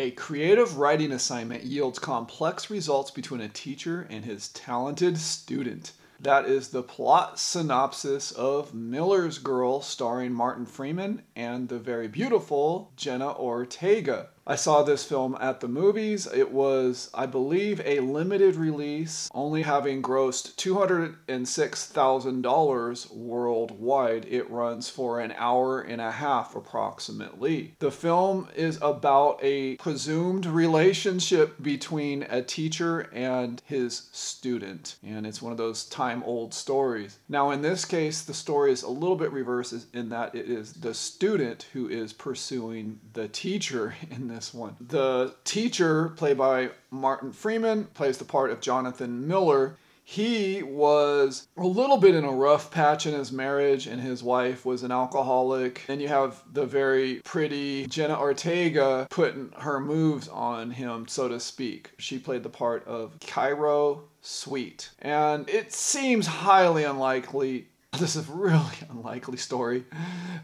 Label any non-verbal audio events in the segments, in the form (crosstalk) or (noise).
A creative writing assignment yields complex results between a teacher and his talented student. That is the plot synopsis of Miller's Girl, starring Martin Freeman and the very beautiful Jenna Ortega. I saw this film at the movies. It was, I believe, a limited release, only having grossed $206,000 worldwide. It runs for an hour and a half approximately. The film is about a presumed relationship between a teacher and his student, and it's one of those time old stories. Now, in this case, the story is a little bit reversed in that it is the student who is pursuing the teacher (laughs) in this this one. The teacher, played by Martin Freeman, plays the part of Jonathan Miller. He was a little bit in a rough patch in his marriage, and his wife was an alcoholic. And you have the very pretty Jenna Ortega putting her moves on him, so to speak. She played the part of Cairo Sweet. And it seems highly unlikely this is a really (laughs) unlikely story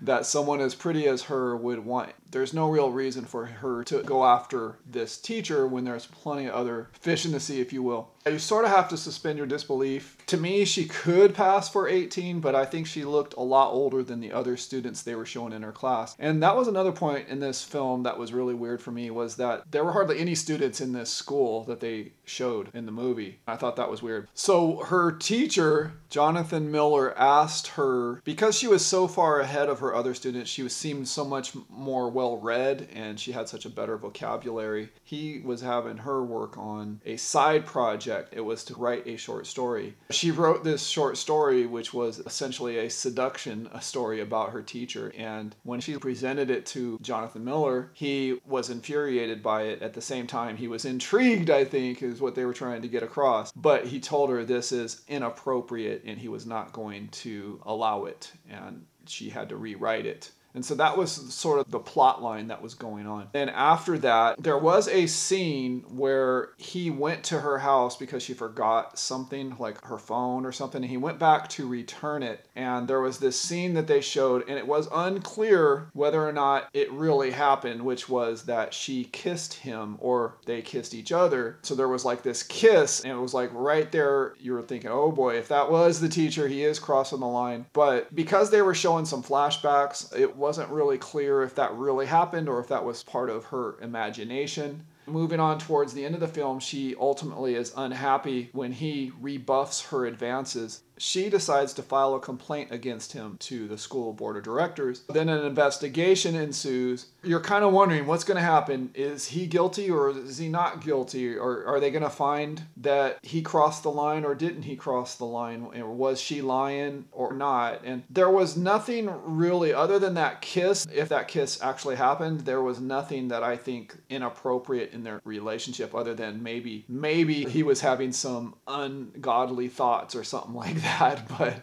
that someone as pretty as her would want there's no real reason for her to go after this teacher when there's plenty of other fish in the sea, if you will. You sort of have to suspend your disbelief. To me, she could pass for 18, but I think she looked a lot older than the other students they were showing in her class. And that was another point in this film that was really weird for me was that there were hardly any students in this school that they showed in the movie. I thought that was weird. So her teacher, Jonathan Miller, asked her because she was so far ahead of her other students, she was seemed so much more well read and she had such a better vocabulary. He was having her work on a side project. It was to write a short story. She wrote this short story, which was essentially a seduction a story about her teacher. And when she presented it to Jonathan Miller, he was infuriated by it. At the same time, he was intrigued, I think, is what they were trying to get across. But he told her this is inappropriate and he was not going to allow it. And she had to rewrite it. And so that was sort of the plot line that was going on. And after that, there was a scene where he went to her house because she forgot something, like her phone or something. And he went back to return it. And there was this scene that they showed, and it was unclear whether or not it really happened, which was that she kissed him or they kissed each other. So there was like this kiss, and it was like right there, you were thinking, oh boy, if that was the teacher, he is crossing the line. But because they were showing some flashbacks, it wasn't really clear if that really happened or if that was part of her imagination. Moving on towards the end of the film, she ultimately is unhappy when he rebuffs her advances she decides to file a complaint against him to the school board of directors. Then an investigation ensues. You're kind of wondering what's going to happen. Is he guilty or is he not guilty? Or are they going to find that he crossed the line or didn't he cross the line? Or was she lying or not? And there was nothing really other than that kiss. If that kiss actually happened, there was nothing that I think inappropriate in their relationship other than maybe maybe he was having some ungodly thoughts or something (laughs) like that but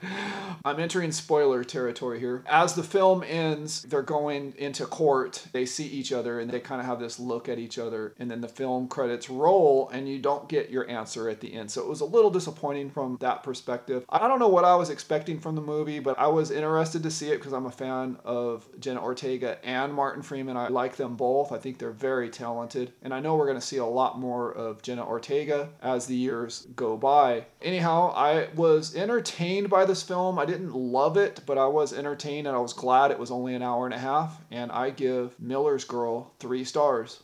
I'm entering spoiler territory here. As the film ends, they're going into court. They see each other and they kind of have this look at each other, and then the film credits roll, and you don't get your answer at the end. So it was a little disappointing from that perspective. I don't know what I was expecting from the movie, but I was interested to see it because I'm a fan of Jenna Ortega and Martin Freeman. I like them both. I think they're very talented, and I know we're going to see a lot more of Jenna Ortega as the years go by. Anyhow, I was entertained by this film. I didn't love it, but I was entertained and I was glad it was only an hour and a half. And I give Miller's Girl three stars.